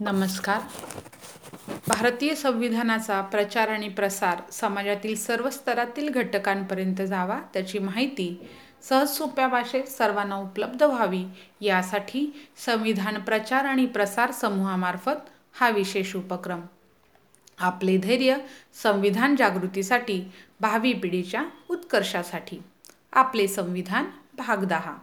नमस्कार. भारतीय संविधानाचा प्रचार आणि प्रसार समाजातील सर्व स्तरातील घटकांपर्यंत जावा त्याची माहिती सहज सोप्या भाषेत सर्वांना उपलब्ध व्हावी यासाठी संविधान प्रचार आणि प्रसार समूहामार्फत हा विशेष उपक्रम. आपले धैर्य संविधान जागृतीसाठी भावी पिढीच्या उत्कर्षासाठी. आपले संविधान भाग दहा.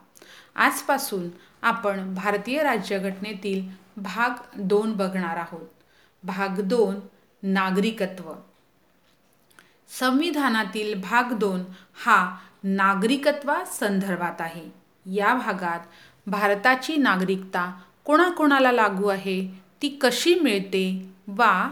आजपासून आपण भारतीय राज्यघटनेतील भाग दोन बघणार आहोत. भाग दोन नागरिकत्व. संविधानातील भाग दोन हा नागरिकत्वा संदर्भात आहे. या भागात भारताची नागरिकता कोणाकोणाला लागू आहे ती कशी मिळते वा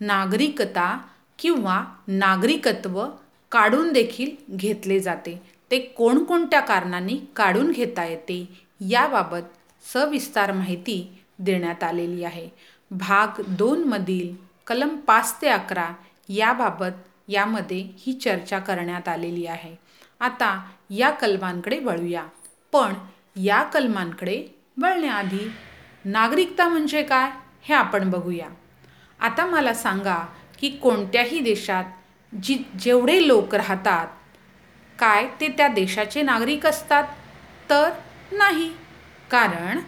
नागरिकता किंवा नागरिकत्व काढून देखील घेतले जाते. ते कोणकोणत्या कारणांनी काढून घेता येते याबाबत सविस्तार माहिती देण्यात आलेली आहे. भाग दोनमधील कलम पाच ते अकरा याबाबत यामध्ये ही चर्चा करण्यात आलेली आहे. आता या कलमांकडे वळूया. पण या कलमांकडे वळण्याआधी नागरिकता म्हणजे काय हे आपण बघूया. आता मला सांगा की कोणत्याही देशात जी जेवढे लोक राहतात काय ते त्या देशाचे नागरिक असतात? तर नाही. कारण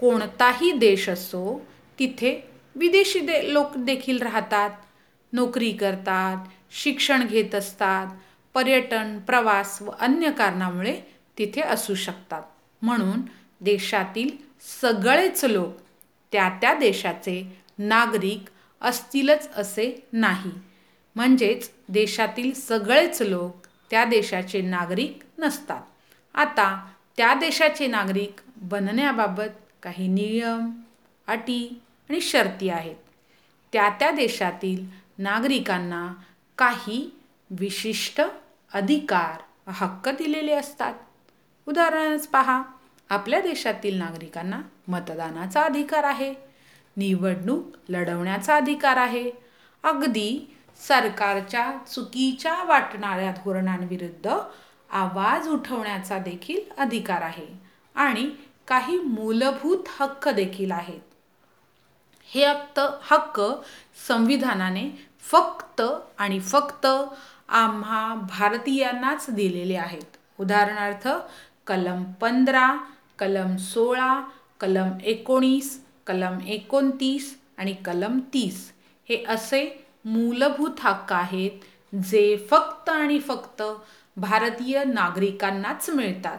कोणताही देश असो तिथे विदेशी दे लोक देखील राहतात. नोकरी करतात शिक्षण घेत असतात पर्यटन प्रवास व अन्य कारणामुळे तिथे असू शकतात. म्हणून देशातील सगळेच लोक त्या त्या देशाचे नागरिक असतीलच असे नाही. म्हणजेच देशातील सगळेच लोक त्या देशाचे नागरिक नसतात. आता त्या देशाचे नागरिक बनण्याबाबत काही नियम अटी आणि शर्ती आहेत. त्या त्या देशातील नागरिकांना काही विशिष्ट अधिकार हक्क दिलेले असतात. उदाहरणच पहा आपल्या देशातील नागरिकांना मतदानाचा अधिकार आहे निवडणूक लढवण्याचा अधिकार आहे. अगदी सरकारच्या चुकीच्या वाटणाऱ्या धोरणांविरुद्ध आवाज उठवण्याचा देखील अधिकार आहे. आणि काही मूलभूत हक्क देखील आहेत. हे हक्क हक्क संविधानाने फक्त आणि फक्त आम्हा भारतीयांनाच दिलेले आहेत. उदाहरणार्थ कलम पंधरा कलम सोळा कलम एकोणीस कलम एकोणतीस आणि कलम तीस हे असे मूलभूत हक्क आहेत जे फक्त आणि फक्त भारतीय नागरिकांनाच मिळतात.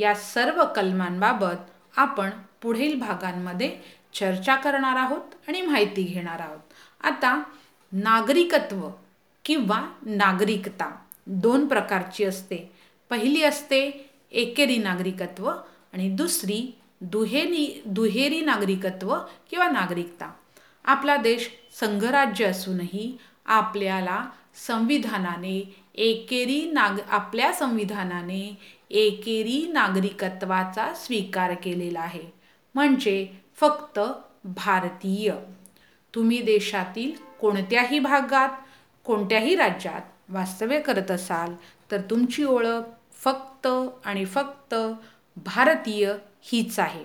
या सर्व कलमांबाबत आपण पुढील भागांमध्ये चर्चा करणार आहोत आणि माहिती घेणार आहोत. आता नागरिकत्व किंवा नागरिकता दोन प्रकारची असते. पहिली असते एकेरी नागरिकत्व आणि दुसरी दुहेरी दुहेरी नागरिकत्व किंवा नागरिकता. आपला देश संघराज्य असूनही आपल्याला संविधानाने एकेरी नाग आपल्या संविधानाने एकेरी नागरिकत्वाचा स्वीकार केलेला आहे. म्हणजे फक्त भारतीय. तुम्ही देशातील कोणत्याही भागात कोणत्याही राज्यात वास्तव्य करत असाल तर तुमची ओळख फक्त आणि फक्त भारतीय हीच आहे.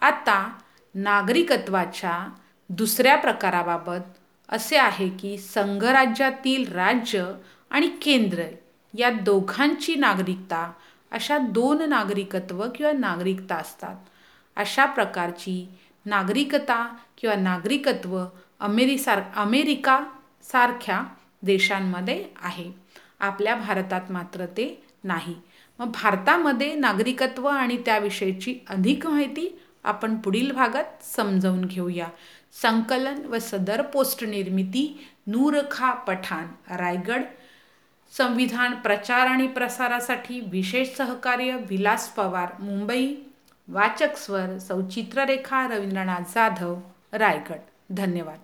आता नागरिकत्वाच्या दुसऱ्या प्रकाराबाबत असे आहे की संघराज्यातील राज्य आणि केंद्र या दोघांची नागरिकता अशा दोन नागरिकत्व किंवा नागरिकता असतात. अशा प्रकारची नागरिकता किंवा नागरिकत्व अमेरिसार अमेरिकासारख्या देशांमध्ये आहे. आपल्या भारतात मात्र ते नाही. मग भारतामध्ये नागरिकत्व आणि त्याविषयीची अधिक माहिती आपण पुढील भागात समजावून घेऊया. संकलन व सदर पोस्ट निर्मिती नूरखा पठाण रायगड संविधान प्रचार आणि प्रसारासाठी विशेष सहकार्य विलास पवार मुंबई वाचक स्वर सौचित्ररेखा रवींद्रनाथ जाधव रायगड. धन्यवाद.